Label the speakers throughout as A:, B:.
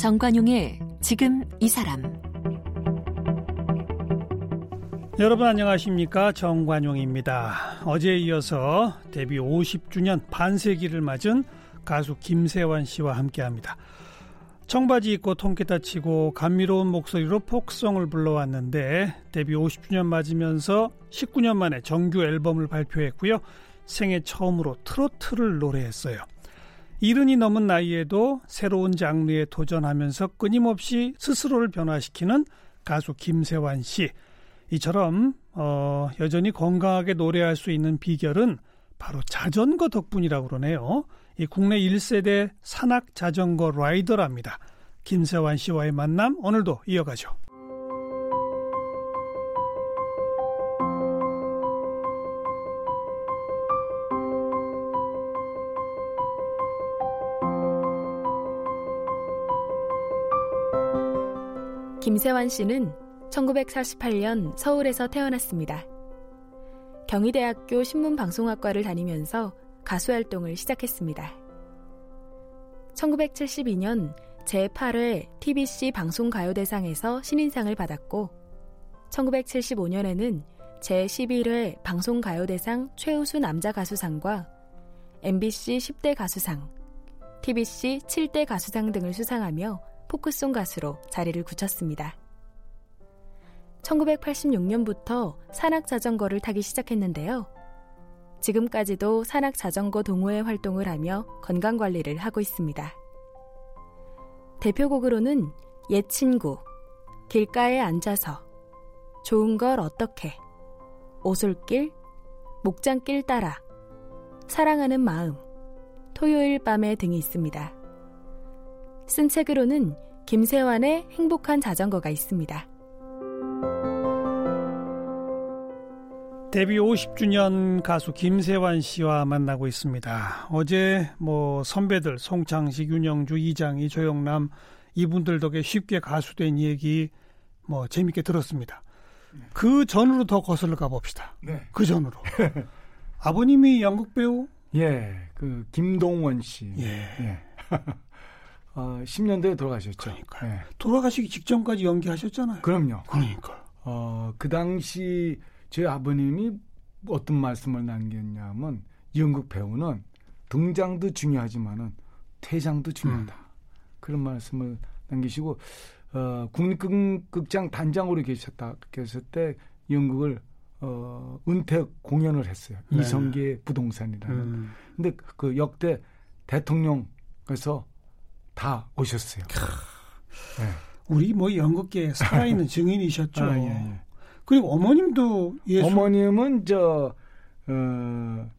A: 정관용의 지금 이 사람
B: 여러분 안녕하십니까 정관용입니다. 어제에 이어서 데뷔 50주년 반세기를 맞은 가수 김세환 씨와 함께합니다. 청바지 입고 통기타 치고 감미로운 목소리로 폭성을 불러왔는데 데뷔 50주년 맞으면서 19년 만에 정규 앨범을 발표했고요. 생애 처음으로 트로트를 노래했어요. 이른이 넘은 나이에도 새로운 장르에 도전하면서 끊임없이 스스로를 변화시키는 가수 김세환 씨. 이처럼 어, 여전히 건강하게 노래할 수 있는 비결은 바로 자전거 덕분이라고 그러네요. 이 국내 1세대 산악 자전거 라이더랍니다. 김세환 씨와의 만남 오늘도 이어가죠.
C: 김세환 씨는 1948년 서울에서 태어났습니다. 경희대학교 신문방송학과를 다니면서 가수 활동을 시작했습니다. 1972년 제8회 TBC 방송가요대상에서 신인상을 받았고 1975년에는 제11회 방송가요대상 최우수 남자 가수상과 MBC 10대 가수상, TBC 7대 가수상 등을 수상하며 포크송 가수로 자리를 굳혔습니다. 1986년부터 산악 자전거를 타기 시작했는데요. 지금까지도 산악 자전거 동호회 활동을 하며 건강 관리를 하고 있습니다. 대표곡으로는 옛 친구, 길가에 앉아서, 좋은 걸 어떻게, 오솔길, 목장길 따라, 사랑하는 마음, 토요일 밤에 등이 있습니다. 쓴 책으로는 김세환의 행복한 자전거가 있습니다.
B: 데뷔 50주년 가수 김세환 씨와 만나고 있습니다. 어제 뭐 선배들 송창식, 윤영주, 이장희, 조영남 이분들 덕에 쉽게 가수된 얘기 뭐 재밌게 들었습니다. 그 전으로 더 거슬러 가봅시다. 네. 그 전으로. 아버님이 연극 배우?
D: 예, 그 김동원 씨.
B: 예. 예.
D: 어, 10년대에 돌아가셨죠.
B: 그러니까 예. 돌아가시기 직전까지 연기하셨잖아요.
D: 그럼요.
B: 그러니까.
D: 어, 그 당시 저희 아버님이 어떤 말씀을 남겼냐면 연극 배우는 등장도 중요하지만은 퇴장도 중요하다. 음. 그런 말씀을 남기시고 어, 국립극장 단장으로 계셨다 계셨을 때 연극을 어, 은퇴 공연을 했어요. 네. 이성계 부동산이라는. 음. 근데 그 역대 대통령에서 다 오셨어요.
B: 네. 우리 뭐 연극계에 살아있는 증인이셨죠. 아, 예, 예. 그리고 어머님도
D: 예술... 어머님은 저, 어,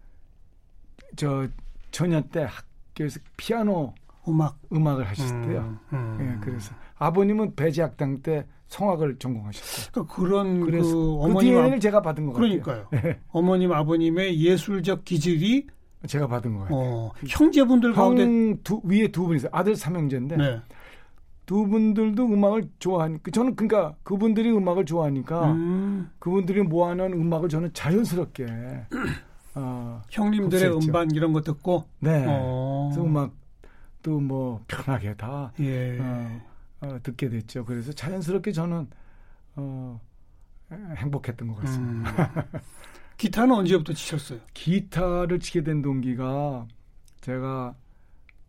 D: 저, 처녀 때 학교에서 피아노 음악, 음악을 하셨대요. 음, 음. 예, 그래서 아버님은 배제학당 때 성악을 전공하셨어요.
B: 그러니까 그런
D: 그래서 그 어머님 그 제가 받은 것
B: 그러니까요.
D: 같아요. 네.
B: 어머님 아버님의 예술적 기질이
D: 제가 받은 것 같아요. 어,
B: 형제분들 가운데
D: 두, 위에 두 분이 있어요. 아들 삼형제인데 네. 두 분들도 음악을 좋아하니까 저는 그러니까 그분들이 음악을 좋아하니까 음. 그분들이 모아놓은 음악을 저는 자연스럽게
B: 어, 형님들의 흡수했죠. 음반 이런 거 듣고
D: 네 어. 그래서 음악도 뭐 편하게 다 예. 어, 어, 듣게 됐죠. 그래서 자연스럽게 저는 어, 행복했던 것 같습니다. 음.
B: 기타는 언제부터 치셨어요?
D: 기타를 치게 된 동기가 제가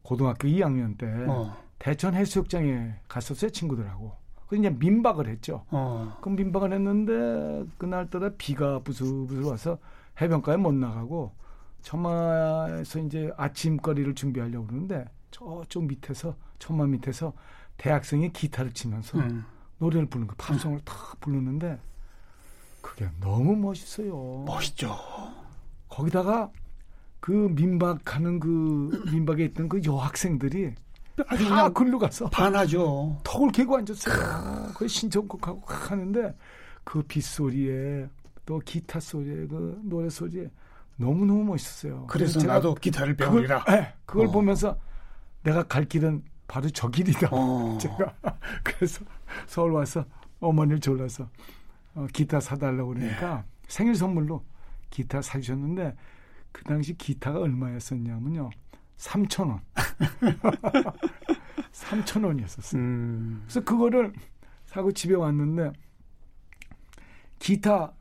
D: 고등학교 2학년 때 어. 대천 해수욕장에 갔었어요 친구들하고. 그 이제 민박을 했죠. 어. 그럼 민박을 했는데 그날따라 비가 부슬부슬 와서 해변가에 못 나가고 천마에서 이제 아침거리를 준비하려고 그러는데 저쪽 밑에서 천마 밑에서 대학생이 기타를 치면서 음. 노래를 부르는 거 팝송을 음. 탁 부르는데 그게 너무 멋있어요.
B: 멋있죠.
D: 거기다가 그 민박하는 그 민박에 있던 그 여학생들이 아주 다 글로 가서
B: 반하죠.
D: 턱을 개고 앉았어요. 그 신청곡하고 하는데 그 빗소리에 또 기타 소리에 그 노래 소리에 너무 너무 멋있었어요.
B: 그래서 나도 기타를 배우리라.
D: 그걸, 네, 그걸 어. 보면서 내가 갈 길은 바로 저 길이다. 어. 제가 그래서 서울 와서 어머니를 졸라서 어, 기타 사달라고 그러니까 네. 생일 선물로 기타 사주셨는데 그 당시 기타가 얼마였었냐면요. 3천 원. 3천 원이었었어요. 음. 그래서 그거를 사고 집에 왔는데 기타를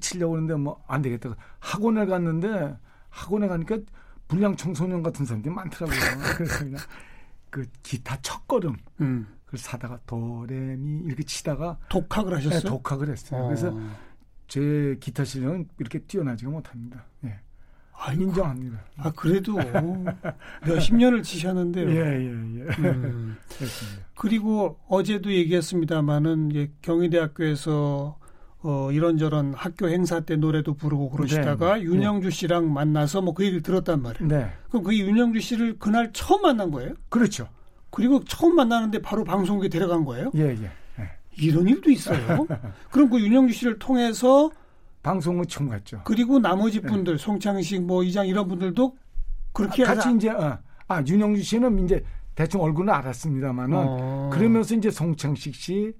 D: 치려고 하는데 뭐 안 되겠다. 학원에 갔는데 학원에 가니까 불량 청소년 같은 사람들이 많더라고요. 그래서 그냥 그 기타 첫 걸음 음. 그걸 사다가 도레미 이렇게 치다가
B: 독학을 하셨어요? 네,
D: 독학을 했어요. 어. 그래서 제 기타 실력은 이렇게 뛰어나지가 못합니다. 예. 아, 인정합니다.
B: 아 그래도 몇십 년을 치셨는데요.
D: 예 예예. 예, 예. 음.
B: 그리고 어제도 얘기했습니다마는 예, 경희대학교에서 어, 이런저런 학교 행사 때 노래도 부르고 그러시다가 네, 네. 윤영주 씨랑 만나서 뭐 그 얘기를 들었단 말이에요. 네. 그럼 그 윤영주 씨를 그날 처음 만난 거예요?
D: 그렇죠.
B: 그리고 처음 만나는데 바로 방송국에 데려간 거예요?
D: 예, 예. 예.
B: 이런 일도 있어요. 그럼 그 윤영주 씨를 통해서
D: 방송을 처음 갔죠.
B: 그리고 나머지 예. 분들, 예. 송창식 뭐 이장 이런 분들도 그렇게
D: 아, 같이 하자. 이제 어. 아 윤영주 씨는 이제 대충 얼굴은 알았습니다만은 어. 그러면서 이제 송창식 씨를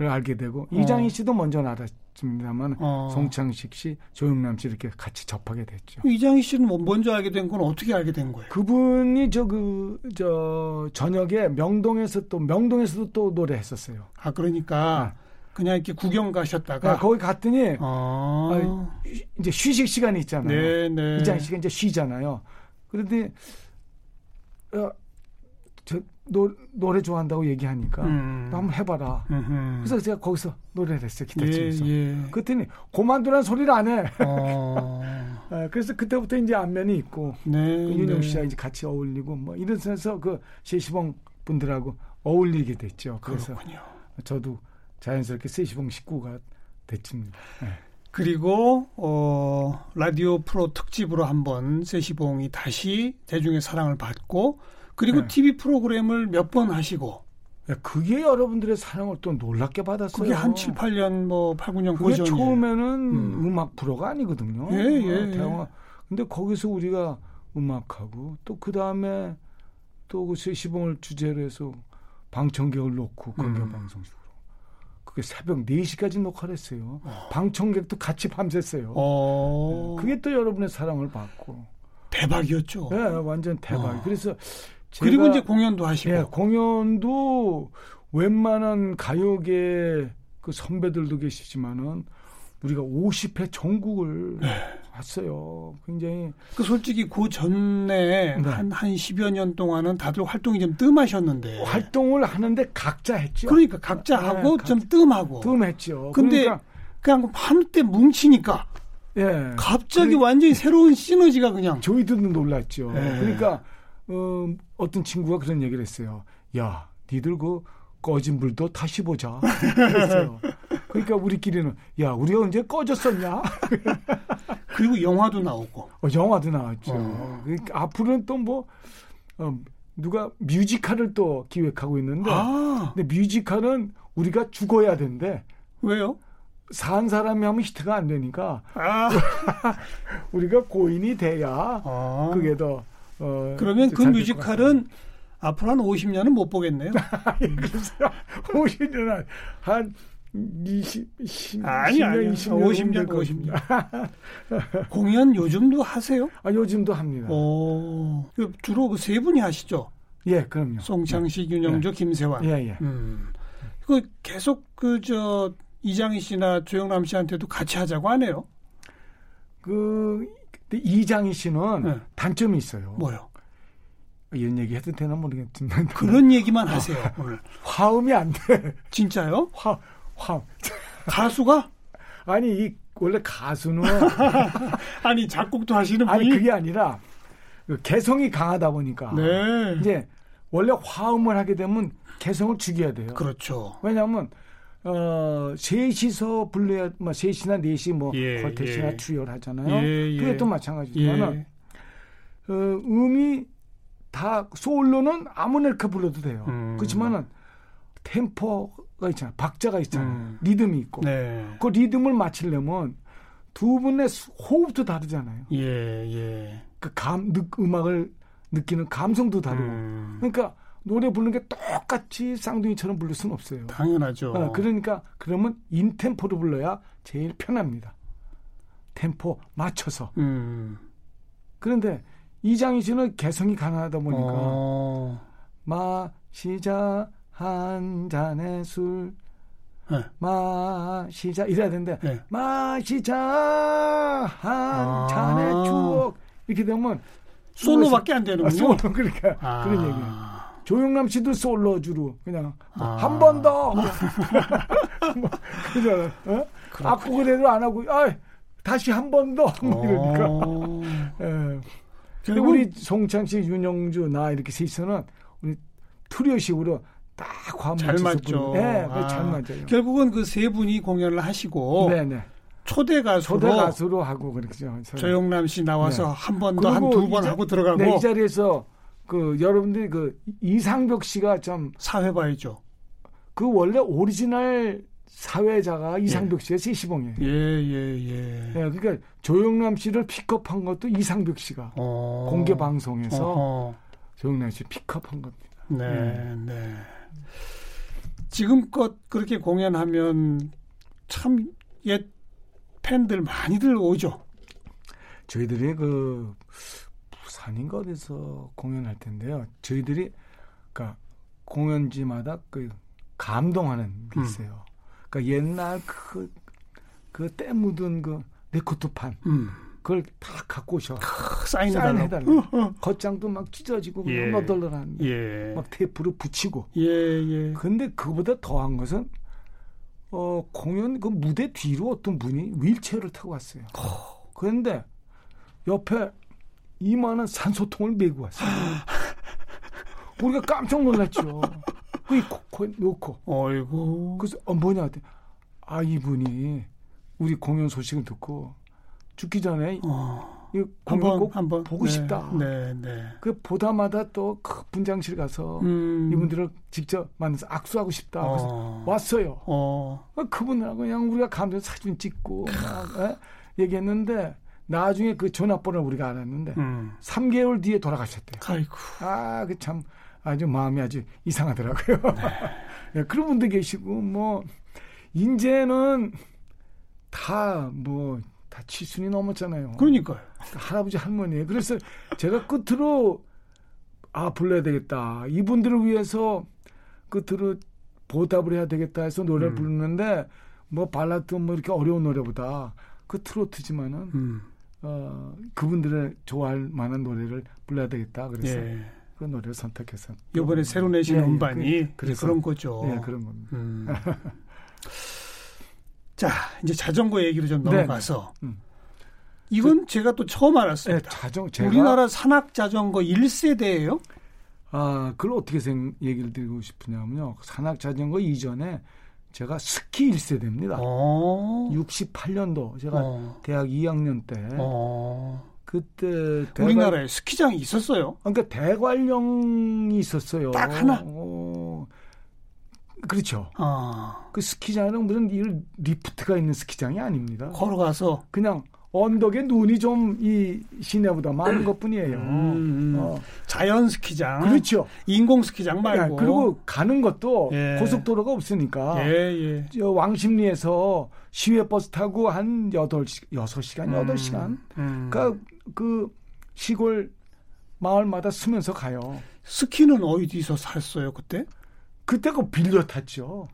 D: 알게 되고 어. 이장희 씨도 먼저 알았. 있습니다만 어. 송창식 씨, 조영남 씨 이렇게 같이 접하게 됐죠.
B: 이장희 씨는 뭐 먼저 알게 된 건 어떻게 알게 된 거예요?
D: 그분이 저 그저 그, 저녁에 명동에서 또 명동에서도 또 노래했었어요.
B: 아 그러니까 네. 그냥 이렇게 구경 가셨다가
D: 네, 거기 갔더니 어. 아, 이제 휴식 시간이 있잖아요. 네, 네. 이장희 씨가 이제 쉬잖아요. 그런데 어, 저 노, 노래 좋아한다고 얘기하니까 음. 한번 해봐라. 음흠. 그래서 제가 거기서 노래를 했어요 기타 치면서. 예, 예. 그랬더니 고만두란 소리를 안 해. 어. 아, 그래서 그때부터 이제 안면이 있고 네, 그 윤영 씨와 네. 이제 같이 어울리고 뭐 이런 sen서 그 세시봉 분들하고 어울리게 됐죠. 그래서 그렇군요. 저도 자연스럽게 세시봉 식구가 됐습니다. 네.
B: 그리고 어 라디오 프로 특집으로 한번 세시봉이 다시 대중의 사랑을 받고 그리고 네. TV 프로그램을 몇 번 하시고.
D: 네, 그게 여러분들의 사랑을 또 놀랍게 받았어요.
B: 그게 한 7, 8년 뭐 8, 9년
D: 그게 처음에는 음. 악 프로가 아니거든요. 예, 예. 대화. 근데 거기서 우리가 음악하고 또 그다음에 또그 시봉을 주제로 해서 방청객을 놓고 공개 음. 방송식으로. 그게 새벽 4시까지 녹화를 했어요. 어. 방청객도 같이 밤샜어요. 어. 네, 그게 또 여러분의 사랑을 받고.
B: 대박이었죠.
D: 네, 완전 대박. 어. 그래서
B: 그리고 이제 공연도 하시고. 예,
D: 공연도 웬만한 가요계 그 선배들도 계시지만은 우리가 50회 전국을 네. 왔어요. 굉장히.
B: 그 솔직히 그 전에 네. 한, 한 10여 년 동안은 다들 활동이 좀 뜸하셨는데.
D: 활동을 하는데 각자 했죠.
B: 그러니까 각자 네, 하고 좀 뜸하고.
D: 뜸했죠.
B: 근데 그러니까 그냥 한때 뭉치니까. 예. 갑자기 그, 완전히 새로운 시너지가 그냥.
D: 저희들도 놀랐죠. 예. 그러니까 어, 어떤 친구가 그런 얘기를 했어요. 야, 니들 그 꺼진 불도 다시 보자. 그랬어요. 그러니까 우리끼리는 야, 우리가 언제 꺼졌었냐?
B: 그리고 영화도 나오고.
D: 어, 영화도 나왔죠. 어. 그러니까 앞으로는 또 뭐, 어, 누가 뮤지컬을 또 기획하고 있는데, 아. 근데 뮤지컬은 우리가 죽어야 된대.
B: 왜요?
D: 산 사람이 하면 히트가 안 되니까 아. 우리가 고인이 돼야 아. 그게 더
B: 어, 그러면 그 뮤지컬은 앞으로 한 50년은 못 보겠네요.
D: 그래서 50년 한 20, 10,
B: 아니, 10년, 아니, 20년, 50년, 50년. 공연 요즘도 하세요?
D: 아, 요즘도 합니다. 오,
B: 그 주로 그 세 분이 하시죠?
D: 예, 그럼요.
B: 송창식, 네. 윤영조,
D: 예.
B: 김세환.
D: 예, 예. 음.
B: 그 계속 그 저 이장희 씨나 조영남 씨한테도 같이 하자고 하네요.
D: 그 이장희 씨는 네. 단점이 있어요.
B: 뭐요?
D: 이런 얘기 해도 되나 모르겠지만
B: 그런 얘기만 하세요 오늘.
D: 화음이 안 돼.
B: 진짜요?
D: 화 화.
B: 가수가?
D: 아니 이 원래 가수는
B: 아니 작곡도 하시는 분이
D: 아니 그게 아니라 그 개성이 강하다 보니까 네. 이제 원래 화음을 하게 되면 개성을 죽여야 돼요.
B: 그렇죠.
D: 왜냐하면 어, 셋이서 불러야, 뭐, 셋이나 넷이 뭐, 예, 쿼텟이나 예. 트리오를 하잖아요. 예, 예. 그게 또 마찬가지지만은, 예. 어, 음이 다, 솔로는 아무나 이렇게 불러도 돼요. 음. 그렇지만은, 템포가 있잖아요. 박자가 있잖아요. 음. 리듬이 있고. 네. 그 리듬을 맞추려면 두 분의 호흡도 다르잖아요.
B: 예, 예.
D: 그 감, 느, 음악을 느끼는 감성도 다르고. 음. 그러니까, 노래 부르는 게 똑같이 쌍둥이처럼 부를 수는 없어요.
B: 당연하죠.
D: 어, 그러니까 그러면 인템포로 불러야 제일 편합니다. 템포 맞춰서. 음. 그런데 이장희 씨는 개성이 강하다 보니까 어. 막 마시자 한 잔의 술 네. 마시자 이래야 되는데 네. 마시자 한 아~ 잔의 추억 이렇게 되면
B: 솔로밖에 안 되는군요. 아,
D: 솔로 그러니까 아~ 그런 얘기예요. 조영남 씨도 솔로주로 그냥 뭐 아~ 한번 더. 뭐, 그잖아. 어? 악보 그대로 안 하고 아 다시 한 번 더. 뭐 이러니까. 예. 근데 우리 송창 씨, 윤영주 나 이렇게 셋이서는 우리 트리오식으로 딱 화음
B: 잘 맞죠.
D: 네, 아, 잘 맞아요.
B: 결국은 그 세 분이 공연을 하시고 네네. 초대 가수로
D: 초대 가수로 하고 그렇죠.
B: 조영남 씨 나와서 네. 한번 더 한 두 번 하고 들어가고
D: 네, 이 자리에서 그 여러분들이 그 이상벽 씨가 좀
B: 사회 봐야죠.
D: 그 원래 오리지널 사회자가 이상벽 씨의 세시봉이에요.
B: 예, 예, 예.
D: 네, 그러니까 조영남 씨를 픽업한 것도 이상벽 씨가 어. 공개 방송에서 어허. 조영남 씨 픽업한 겁니다.
B: 네, 네. 네. 지금껏 그렇게 공연하면 참 옛 팬들 많이들 오죠.
D: 저희들이 그 부산인가 어디서 공연할 텐데요. 저희들이 그러니까 공연지마다 그 감동하는 게 음. 있어요. 음. 그러니까 옛날 그, 그때 묻은 그 레코드판. 음. 그걸 다 갖고 오셔.
B: 사인해달라.
D: 어, 어. 겉장도 막 찢어지고 예. 너덜너한 예. 막 테이프로 붙이고.
B: 예, 예.
D: 근데 그보다 더한 것은 어 공연 그 무대 뒤로 어떤 분이 윌체어를 타고 왔어요. 어. 그런데 옆에 이만한 산소통을 메고 왔어요. 우리가 깜짝 놀랐죠. 그 코에 놓고.
B: 어이고.
D: 그래서 어 뭐냐? 아 이분이 우리 공연 소식을 듣고 죽기 전에 어. 이 공연 꼭 한번 보고 네, 싶다. 네, 네. 그 보다마다 또 그 분장실 가서 음. 이분들을 직접 만나서 악수하고 싶다. 그래서 어. 왔어요. 어. 그 그분하고 그냥 우리가 가면서 사진 찍고 막, 에? 예? 얘기했는데 나중에 그 전화번호를 우리가 알았는데 음. 3개월 뒤에 돌아가셨대요.
B: 아이고.
D: 아, 그 참 아주 마음이 아주 이상하더라고요. 네. 네, 그런 분도 계시고 뭐 이제는 다 뭐 다 치순이 넘었잖아요.
B: 그러니까요.
D: 할아버지 할머니. 그래서 제가 끝으로 아 불러야 되겠다. 이분들을 위해서 끝으로 보답을 해야 되겠다 해서 노래를 음. 부르는데 뭐 발라드 뭐 이렇게 어려운 노래보다 그 트로트지만은 음. 어 그분들을 좋아할 만한 노래를 불러야 되겠다. 그래서 예. 그 노래를 선택해서
B: 이번에 새로 내신 예, 예. 음반이 예, 그, 런 거죠.
D: 예, 그런 겁니다. 음.
B: 자, 이제 자전거 얘기로 좀 넘어가서. 네. 음. 이건 저, 제가 또 처음 알았습니다. 네, 자전, 제가, 우리나라 산악 자전거 1세대예요?
D: 아, 그걸 어떻게 생, 얘기를 드리고 싶으냐면요. 산악 자전거 이전에 제가 스키 1세대입니다. 어. 68년도 제가 어. 대학 2학년 때 어. 그때
B: 대관, 우리나라에 스키장이 있었어요.
D: 그러니까 대관령이 있었어요.
B: 딱 하나.
D: 어. 그렇죠. 아. 그 스키장은 무슨 이 리프트가 있는 스키장이 아닙니다.
B: 걸어가서
D: 그냥 언덕에 눈이 좀 이 시내보다 많은 것 뿐이에요. 음,
B: 음. 어. 자연 스키장.
D: 그렇죠.
B: 인공 스키장 말고.
D: 예, 그리고 가는 것도 예. 고속도로가 없으니까. 예, 예. 저 왕십리에서 시외 버스 타고 한 8시, 6시간, 음, 8시간. 음. 그러니까 그 시골 마을마다 쓰면서 가요.
B: 스키는 어디서 샀어요, 그때?
D: 그때 그 빌려 탔죠.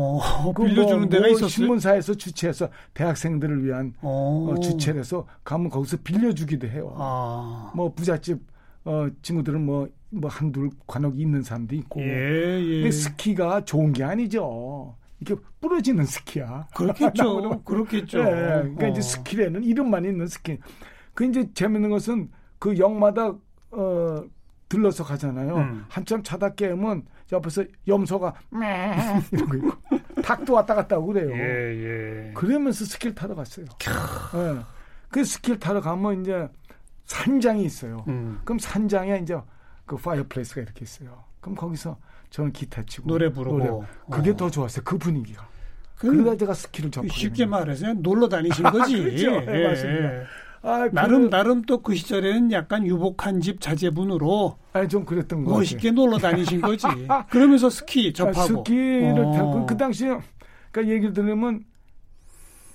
B: 어, 그 빌려주는 뭐, 데가 뭐 있었어요.
D: 신문사에서 주최해서 대학생들을 위한 어. 어, 주최를 해서 가면 거기서 빌려주기도 해요. 아. 뭐 부잣집 어, 친구들은 뭐, 뭐 한둘 관역이 있는 사람도 있고. 예, 예. 근데 스키가 좋은 게 아니죠. 이게 부러지는 스키야.
B: 그렇겠죠. 그렇겠죠.
D: 네, 그러니까 어. 이제 스키에는 이름만 있는 스키. 그 이제 재밌는 것은 그 역마다 어 들러서 가잖아요. 음. 한참 자다 깨면 옆에서 염소가 이러고 있고 닭도 왔다 갔다 하고 그래요. 예, 예. 그러면서 스키를 타러 갔어요. 예. 그 스키를 타러 가면 이제 산장이 있어요. 음. 그럼 산장에 이제 그 fireplace가 이렇게 있어요. 그럼 거기서 저는 기타 치고
B: 노래 부르고 노래.
D: 그게 어. 더 좋았어요. 그 분위기가. 그, 그러다 제가 스키를 접하게
B: 쉽게 말해서 놀러 다니신 거지.
D: 그렇죠. 예, 맞습니다. 예.
B: 아, 나름 그... 나름 또 그 시절에는 약간 유복한 집 자제분으로
D: 아니 좀 그랬던 거
B: 멋있게 놀러 다니신 거지. 그러면서 스키 아, 접하고
D: 아, 스키를 어. 타고 그 당시에 그러니까 얘기를 들으면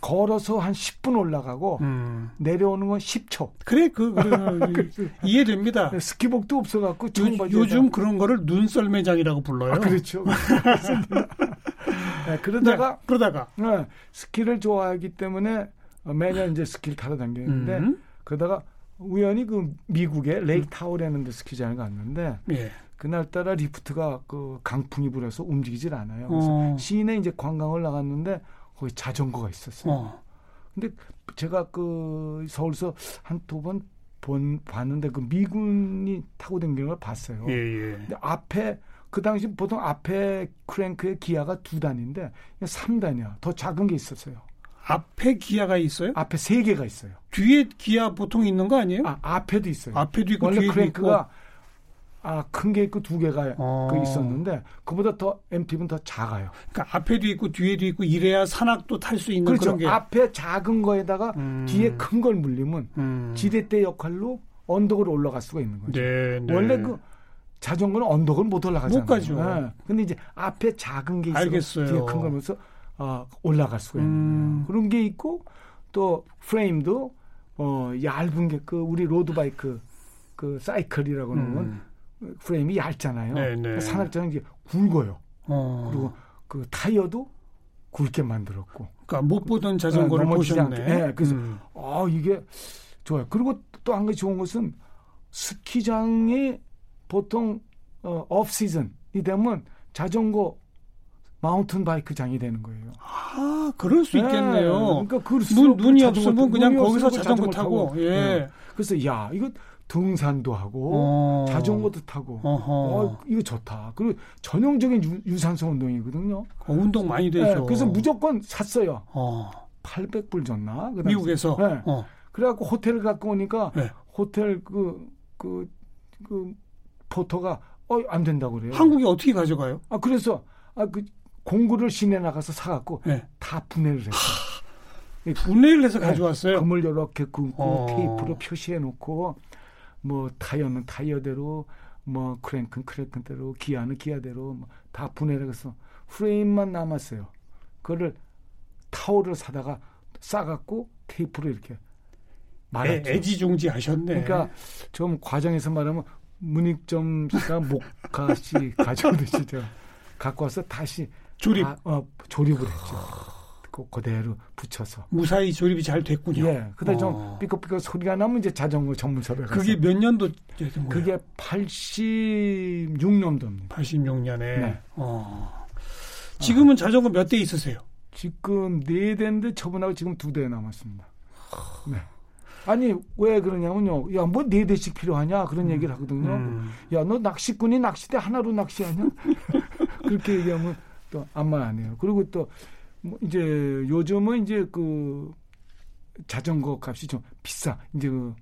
D: 걸어서 한 10분 올라가고 음. 내려오는 건 10초.
B: 그래 그, 그 이해됩니다.
D: 네, 스키복도 없어갖고
B: 요, 즘 그런 거를 눈썰매장이라고 불러요. 아,
D: 그렇죠. 네, 그러다가 네,
B: 그러다가
D: 네, 스키를 좋아하기 때문에 매년 이제 스키를 타러 다녔는데 음. 그러다가 우연히 그 미국의 레이크 타호라는 데 스키장을 갔는데 예. 그날따라 리프트가 그 강풍이 불어서 움직이질 않아요. 그래서 어. 시내 이제 관광을 나갔는데 거기 자전거가 있었어요. 어. 근데 제가 그 서울서 한 두 번 본 봤는데 그 미군이 타고 다니는 걸 봤어요. 예, 예. 근데 앞에 그 당시 보통 앞에 크랭크의 기어가 두 단인데 3단이야. 더 작은 게 있었어요.
B: 앞에 기아가 있어요?
D: 앞에 세 개가 있어요.
B: 뒤에 기아 보통 있는 거 아니에요?
D: 아, 앞에도 있어요.
B: 앞에도 있고
D: 원래
B: 뒤에도
D: 크랭크가. 아, 큰 게 있고 두 개가 어. 그 있었는데 그보다 더 MTB는 더 작아요.
B: 그러니까 앞에도 있고 뒤에도 있고 이래야 산악도 탈 수 있는
D: 그렇죠.
B: 그런 게
D: 앞에 작은 거에다가 음. 뒤에 큰 걸 물리면 음. 지렛대 역할로 언덕을 올라갈 수가 있는 거죠. 네, 네. 원래 그 자전거는 언덕을 못 올라가잖아요.
B: 못 가죠. 네.
D: 근데 이제 앞에 작은 게 있어요. 뒤에 큰 거면서 어, 올라갈 수가 있는 음. 거예요. 그런 게 있고 또 프레임도 어 얇은 게 그 우리 로드바이크 그 사이클이라고 하는 건 음. 프레임이 얇잖아요. 네네. 산악자는 이제 굵어요. 어. 그리고 그 타이어도 굵게 만들었고.
B: 그러니까 못 보던 자전거를 네, 보셨네.
D: 네, 그래서 음. 아 이게 좋아요. 그리고 또 한 가지 좋은 것은 스키장이 보통 어, 오프 시즌이 되면 자전거 마운틴 바이크장이 되는 거예요.
B: 아, 그럴 수 네, 있겠네요. 그러니까 그 눈, 눈이 없으면 그냥 거기서 자전거, 자전거 타고. 타고. 예. 네.
D: 그래서 야, 이거 등산도 하고 어. 자전거도 타고 어, 이거 좋다. 그리고 전형적인 유, 산소 운동이거든요.
B: 어, 운동 많이 되죠. 네,
D: 그래서 무조건 샀어요. 어. 800불 줬나?
B: 그 미국에서. 네. 어.
D: 그래갖고 호텔을 갖고 오니까 네. 호텔 그 그, 그 포터가 어 안 된다고 그래요.
B: 한국에 어떻게 가져가요?
D: 아 그래서 아그 공구를 시내 나가서 사갖고 네. 다 분해를 했어요.
B: 분해를 해서 가져왔어요.
D: 금을 이렇게 긋고 어. 테이프로 표시해 놓고 뭐 타이어는 타이어대로 뭐 크랭크는 크랭크대로 기아는 기아대로 뭐 다 분해를 해서 프레임만 남았어요. 그거를 타월을 사다가 싸갖고 테이프로 이렇게
B: 말았죠. 애 지중지 하셨네.
D: 그러니까 좀 과정에서 말하면 문익점 씨가 목가 씨 가져오듯이 제가 갖고 와서 다시
B: 조립, 다,
D: 어, 조립을 했죠. 그, 그대로 붙여서.
B: 무사히 조립이 잘 됐군요.
D: 예. 근데 어. 좀 삐걱삐걱 소리가 나면 이제 자전거 전문샵에 가서.
B: 그게 몇 년도?
D: 그게 86년도입니다.
B: 86년에. 네. 어. 지금은 아. 자전거 몇 대 있으세요?
D: 지금 네 대인데 처분하고 지금 두 대 남았습니다. 네. 아니 왜 그러냐면요. 야 뭐 네 대씩 필요하냐 그런 음. 얘기를 하거든요. 음. 야너 낚시꾼이 낚시대 하나로 낚시하냐? 그렇게 얘기하면 또 아무 말안 해요. 그리고 또 뭐 이제 요즘은 이제 그 자전거 값이 좀 비싸. 이제 그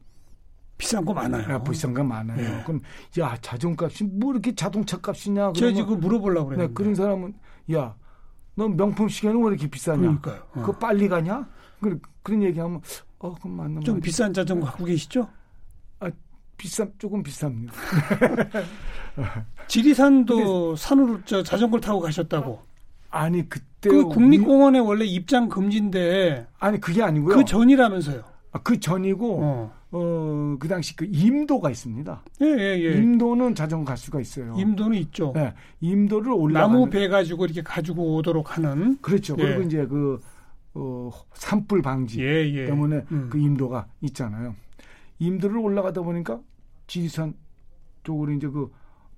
B: 비싼 거 많아요.
D: 아, 비싼 거 많아요. 네. 그럼 야 자전거 값이 뭐 이렇게 자동차 값이냐?
B: 제가 지금 물어보려고 그랬는데
D: 네, 그런 사람은 야 너 명품 시계는 왜 이렇게 비싸냐?
B: 그러니까요. 어.
D: 그거 빨리 가냐? 그런 그런 얘기하면 어 그럼 맞는
B: 좀 말이야. 비싼 자전거 갖고 계시죠?
D: 아 비싼 조금 비쌉니다.
B: 지리산도 산으로 저 자전거를 타고 가셨다고.
D: 아니 그때
B: 그 국립공원에 우 원래 입장 금지인데
D: 아니 그게 아니고요.
B: 그 전이라면서요.
D: 아, 그 전이고 어. 어, 그 당시 그 임도가 있습니다.
B: 예, 예, 예.
D: 임도는 자전거 갈 수가 있어요.
B: 임도는 있죠.
D: 네. 임도를 올라
B: 나무 배 가지고 이렇게 가지고 오도록 하는
D: 그렇죠. 예. 그리고 이제 그 어, 산불 방지 예, 예. 때문에 음. 그 임도가 있잖아요. 임도를 올라가다 보니까 지리산 쪽으로 이제 그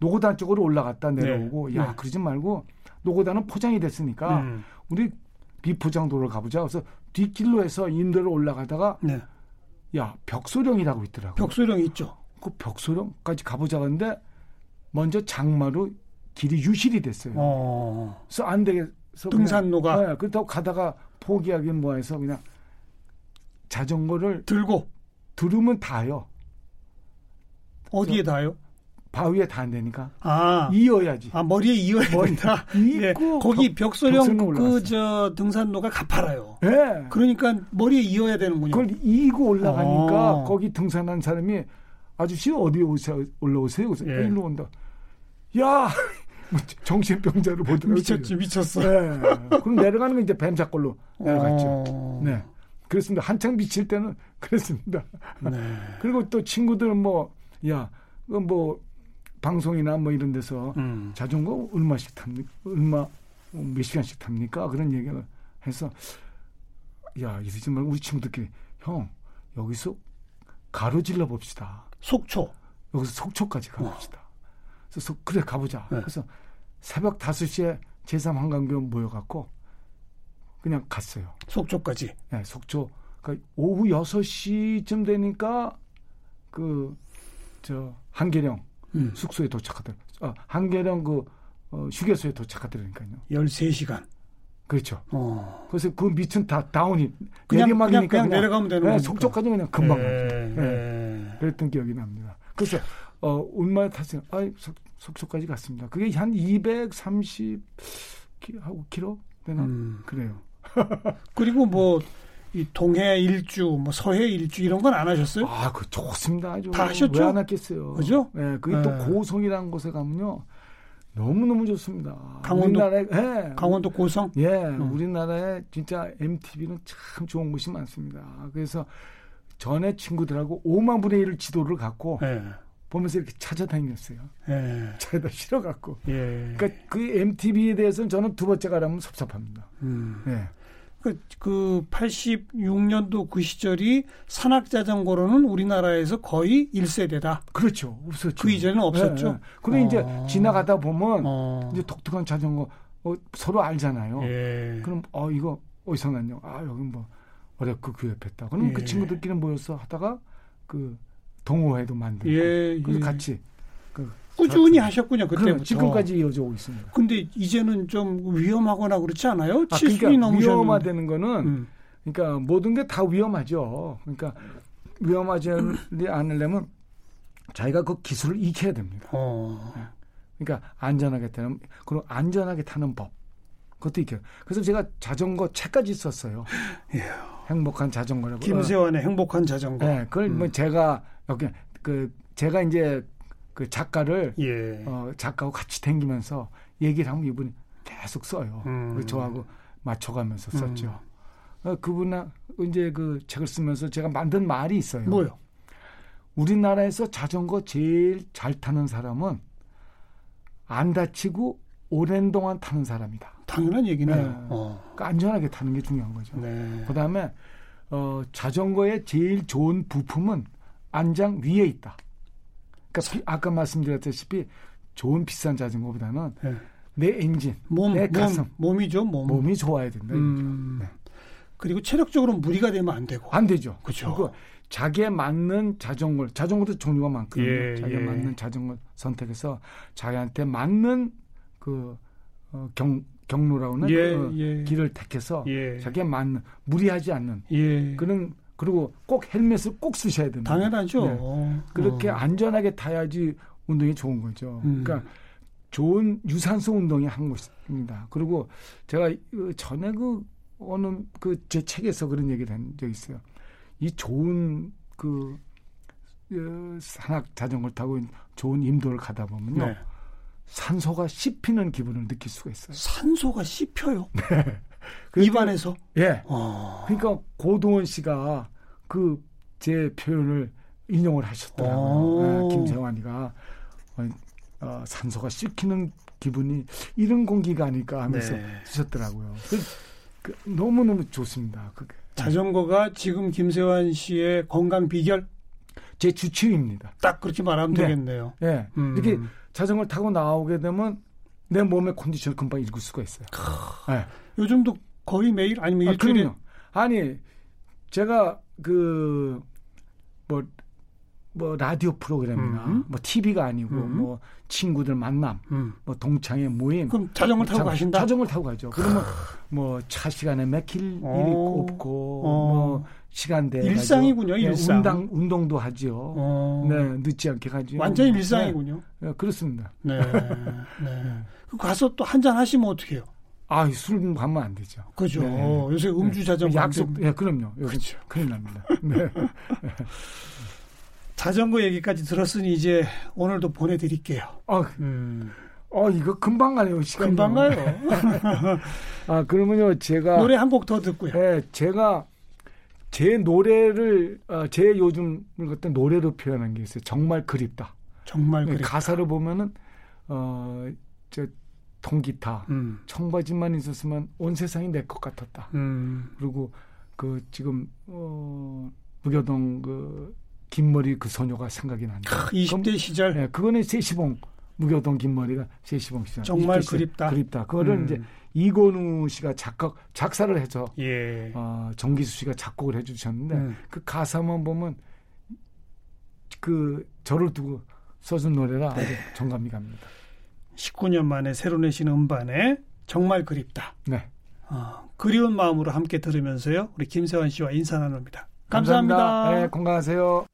D: 노고단 쪽으로 올라갔다 내려오고 네. 야, 네. 그러지 말고 노고단은 포장이 됐으니까 음. 우리 비포장도를 가보자. 그래서 뒷길로 해서 인도를 올라가다가 네. 야 벽소령이라고 있더라고.
B: 벽소령 있죠.
D: 그 벽소령까지 가보자 하는데 먼저 장마로 길이 유실이 됐어요. 어. 그래서 안 되겠어.
B: 등산로가.
D: 네, 그렇다고 가다가 포기하긴 뭐해서 그냥 자전거를
B: 들고
D: 들으면 닿아요.
B: 어디에 닿아요?
D: 바위에 닿안 되니까.
B: 아.
D: 이어야지.
B: 아, 머리에 이어야 된다. 예. 거기 벽소령 그 저 등산로가 가파라요.
D: 예. 네.
B: 그러니까 머리에 이어야 되는군요.
D: 그걸 이고 올라가니까 아. 거기 등산한 사람이 아저씨 어디 오세요? 올라오세요? 그래서 예. 일로 온다. 야, 정신병자로 보더라고요.
B: 미쳤지, 미쳤어.
D: 네. 그럼 내려가는 건 이제 뱀사골로 내려갔죠. 어... 네. 그렇습니다. 한창 미칠 때는 그랬습니다. 네. 그리고 또 친구들 뭐, 야, 뭐, 방송이나 뭐 이런 데서 음. 자전거 얼마씩 탑니까? 얼마, 몇 시간씩 탑니까? 그런 얘기를 해서, 야, 이러지 말고 우리 친구들끼리, 형, 여기서 가로질러 봅시다.
B: 속초.
D: 여기서 속초까지 가봅시다. 어. 그래서 그래 가보자. 네. 그래서 새벽 5시에 제3 한강변 모여갖고 그냥 갔어요.
B: 속초까지.
D: 네, 속초. 그러니까 오후 6시쯤 되니까 그 저 한계령 음. 숙소에 도착하더라고요. 아, 한계령 그 어, 휴게소에 도착하더라니까요.
B: 13시간.
D: 그렇죠. 어. 그래서 그 밑은 다 다운이 그냥, 내리막이니까
B: 그냥, 그냥, 내려가면 되는
D: 네, 속초까지 그냥 금방 예, 갑니다. 네. 그랬던 기억이 납니다. 그래서 어 얼마나 탔어요? 아, 속, 속초까지 갔습니다. 그게 한 230 하고 키로 되나? 음. 그래요.
B: 그리고 뭐 이 동해 일주, 뭐 서해 일주 이런 건 안 하셨어요?
D: 아, 그 좋습니다. 아주
B: 다 하셨죠?
D: 왜 안 했겠어요?
B: 그죠?
D: 네, 그게 네. 또 고성이라는 곳에 가면요. 너무너무 좋습니다.
B: 강원도, 우리나라에, 예. 강원도 고성?
D: 예, 음. 우리나라에 진짜 MTV는 참 좋은 곳이 많습니다. 그래서 전에 친구들하고 5만 분의 1 지도를 갖고 예. 보면서 이렇게 찾아다녔어요. 예. 차에다 실어갖고. 예. 그러니까 그 MTV에 대해서는 저는 두 번째 가라면 섭섭합니다. 음. 예.
B: 그, 그 86년도 그 시절이 산악자전거로는 우리나라에서 거의 1세대다.
D: 그렇죠. 없었죠.
B: 그 이전에는 없었죠. 네, 네.
D: 그리고 어. 이제 지나가다 보면 어. 이제 독특한 자전거 어, 서로 알잖아요. 예. 그럼 어 이거 어디서 났냐? 아 여기 뭐 어렵고 그 옆에 있다. 그럼 그 예. 그 친구들끼리 모여서 하다가 그 동호회도 만들고 예, 그래서 예. 같이 그
B: 꾸준히 하셨군요 그때부터
D: 지금까지 이어져 오고 있습니다.
B: 근데 이제는 좀 위험하거나 그렇지 않아요?
D: 아, 그러니까 위험화되는 거는 음. 그러니까 모든 게 다 위험하죠. 그러니까 위험하지 않으려면 자기가 그 기술을 익혀야 됩니다. 어. 네. 그러니까 안전하게 타는 그리고 안전하게 타는 법 그것도 익혀요. 그래서 제가 자전거 책까지 썼어요. 예. 행복한 자전거라고.
B: 김세환의 행복한 자전거.
D: 네, 그걸 뭐 음. 뭐 제가 여기 그 제가 이제 그 작가를 예. 어, 작가하고 같이 댕기면서 얘기를 하면 이분이 계속 써요. 음. 저하고 맞춰가면서 썼죠. 음. 어, 그분은 이제 그 책을 쓰면서 제가 만든 말이 있어요.
B: 뭐요?
D: 우리나라에서 자전거 제일 잘 타는 사람은 안 다치고 오랜 동안 타는 사람이다.
B: 당연한 얘기네요. 네.
D: 어. 그러니까 안전하게 타는 게 중요한 거죠. 네. 그다음에 어, 자전거의 제일 좋은 부품은 안장 위에 있다. 그러니까 아까 말씀드렸다시피 좋은 비싼 자전거보다는 네. 내 엔진, 몸, 내 가슴,
B: 몸, 이죠 몸.
D: 몸이 좋아야 된다. 음, 네.
B: 그리고 체력적으로 무리가 되면 안 되고.
D: 안 되죠.
B: 그렇죠.
D: 자기에 맞는 자전거, 자전거도 종류가 많거든요. 예, 자기에 예. 맞는 자전거 선택해서 자기한테 맞는 그 어, 경, 경로라고는 예, 그 예. 길을 택해서 예. 자기에 맞는 무리하지 않는 예. 그런 그리고 꼭 헬멧을 꼭 쓰셔야 됩니다.
B: 당연하죠. 네.
D: 어. 그렇게 어. 안전하게 타야지 운동이 좋은 거죠. 음. 그러니까 좋은 유산소 운동이 한 것입니다. 그리고 제가 그 전에 그 어느 그 제 책에서 그런 얘기를 한 적이 있어요. 이 좋은 그 어, 산악 자전거를 타고 좋은 임도를 가다 보면요. 네. 산소가 씹히는 기분을 느낄 수가 있어요.
B: 산소가 씹혀요? 네. 입안에서?
D: 예. 어. 그러니까 고동원 씨가 그 제 표현을 인용을 하셨더라고요. 네, 김세환이가 어, 어, 산소가 씹히는 기분이 이런 공기가 아닐까 하면서 네. 쓰셨더라고요. 그, 그, 너무너무 좋습니다. 그게.
B: 자전거가 지금 김세환 씨의 건강 비결?
D: 제 주치의입니다.
B: 딱 그렇게 말하면 네. 되겠네요.
D: 네. 음. 이렇게 자전거를 타고 나오게 되면 내 몸의 컨디션을 금방 읽을 수가 있어요.
B: 네. 요즘도 거의 매일 아니면 아, 일주일에
D: 아니 제가 그뭐뭐 라디오 프로그램이나 음. 뭐 TV가 아니고 음. 뭐 친구들 만남, 음. 뭐 동창회 모임.
B: 그럼 자전거 타고 자, 가신다?
D: 자전거 타고 가죠. 그러면 뭐 차 시간에 일이 어. 없고 어. 뭐 시간대
B: 일상이군요. 네, 일상.
D: 운동 운동도 하죠. 어. 네, 늦지 않게 가죠.
B: 완전히 일상이군요.
D: 네, 네 그렇습니다.
B: 네. 네. 그 가서 또 한 잔 하시면 어떻게해요?
D: 아, 술 가면 안 되죠.
B: 그죠. 네. 요새 음주 자전거
D: 약속, 예, 네, 그럼요. 그렇죠. 큰일 납니다. 네.
B: 자전거 얘기까지 들었으니 이제 오늘도 보내드릴게요.
D: 아, 음. 어 이거 금방 가네요 시간
B: 금방 가요.
D: 아 그러면요 제가
B: 노래 한 곡 더 듣고요.
D: 네, 제가 제 노래를 어, 제 요즘 어떤 노래로 표현한 게 있어요. 정말 그립다.
B: 정말 그립다.
D: 가사를 보면은 어 저 통기타, 음. 청바지만 있었으면 온 세상이 내 것 같았다. 음. 그리고 그 지금 어 무교동 그 긴머리 그 소녀가 생각이 난다.
B: 20대 그럼, 시절.
D: 네, 그거는 세시봉 무교동 긴머리가 세시봉 시절.
B: 정말 그립다.
D: 그립다. 그거를 음. 이제 이건우 씨가 작곡 작사를 해서 예. 어, 정기수 씨가 작곡을 해주셨는데 음. 그 가사만 보면 그 저를 두고 써준 노래라 네. 아주 정감이 갑니다.
B: 19년 만에 새로 내신 음반에 정말 그립다. 네. 어, 그리운 마음으로 함께 들으면서요. 우리 김세환 씨와 인사 나눕니다. 감사합니다. 감사합니다.
D: 네, 건강하세요.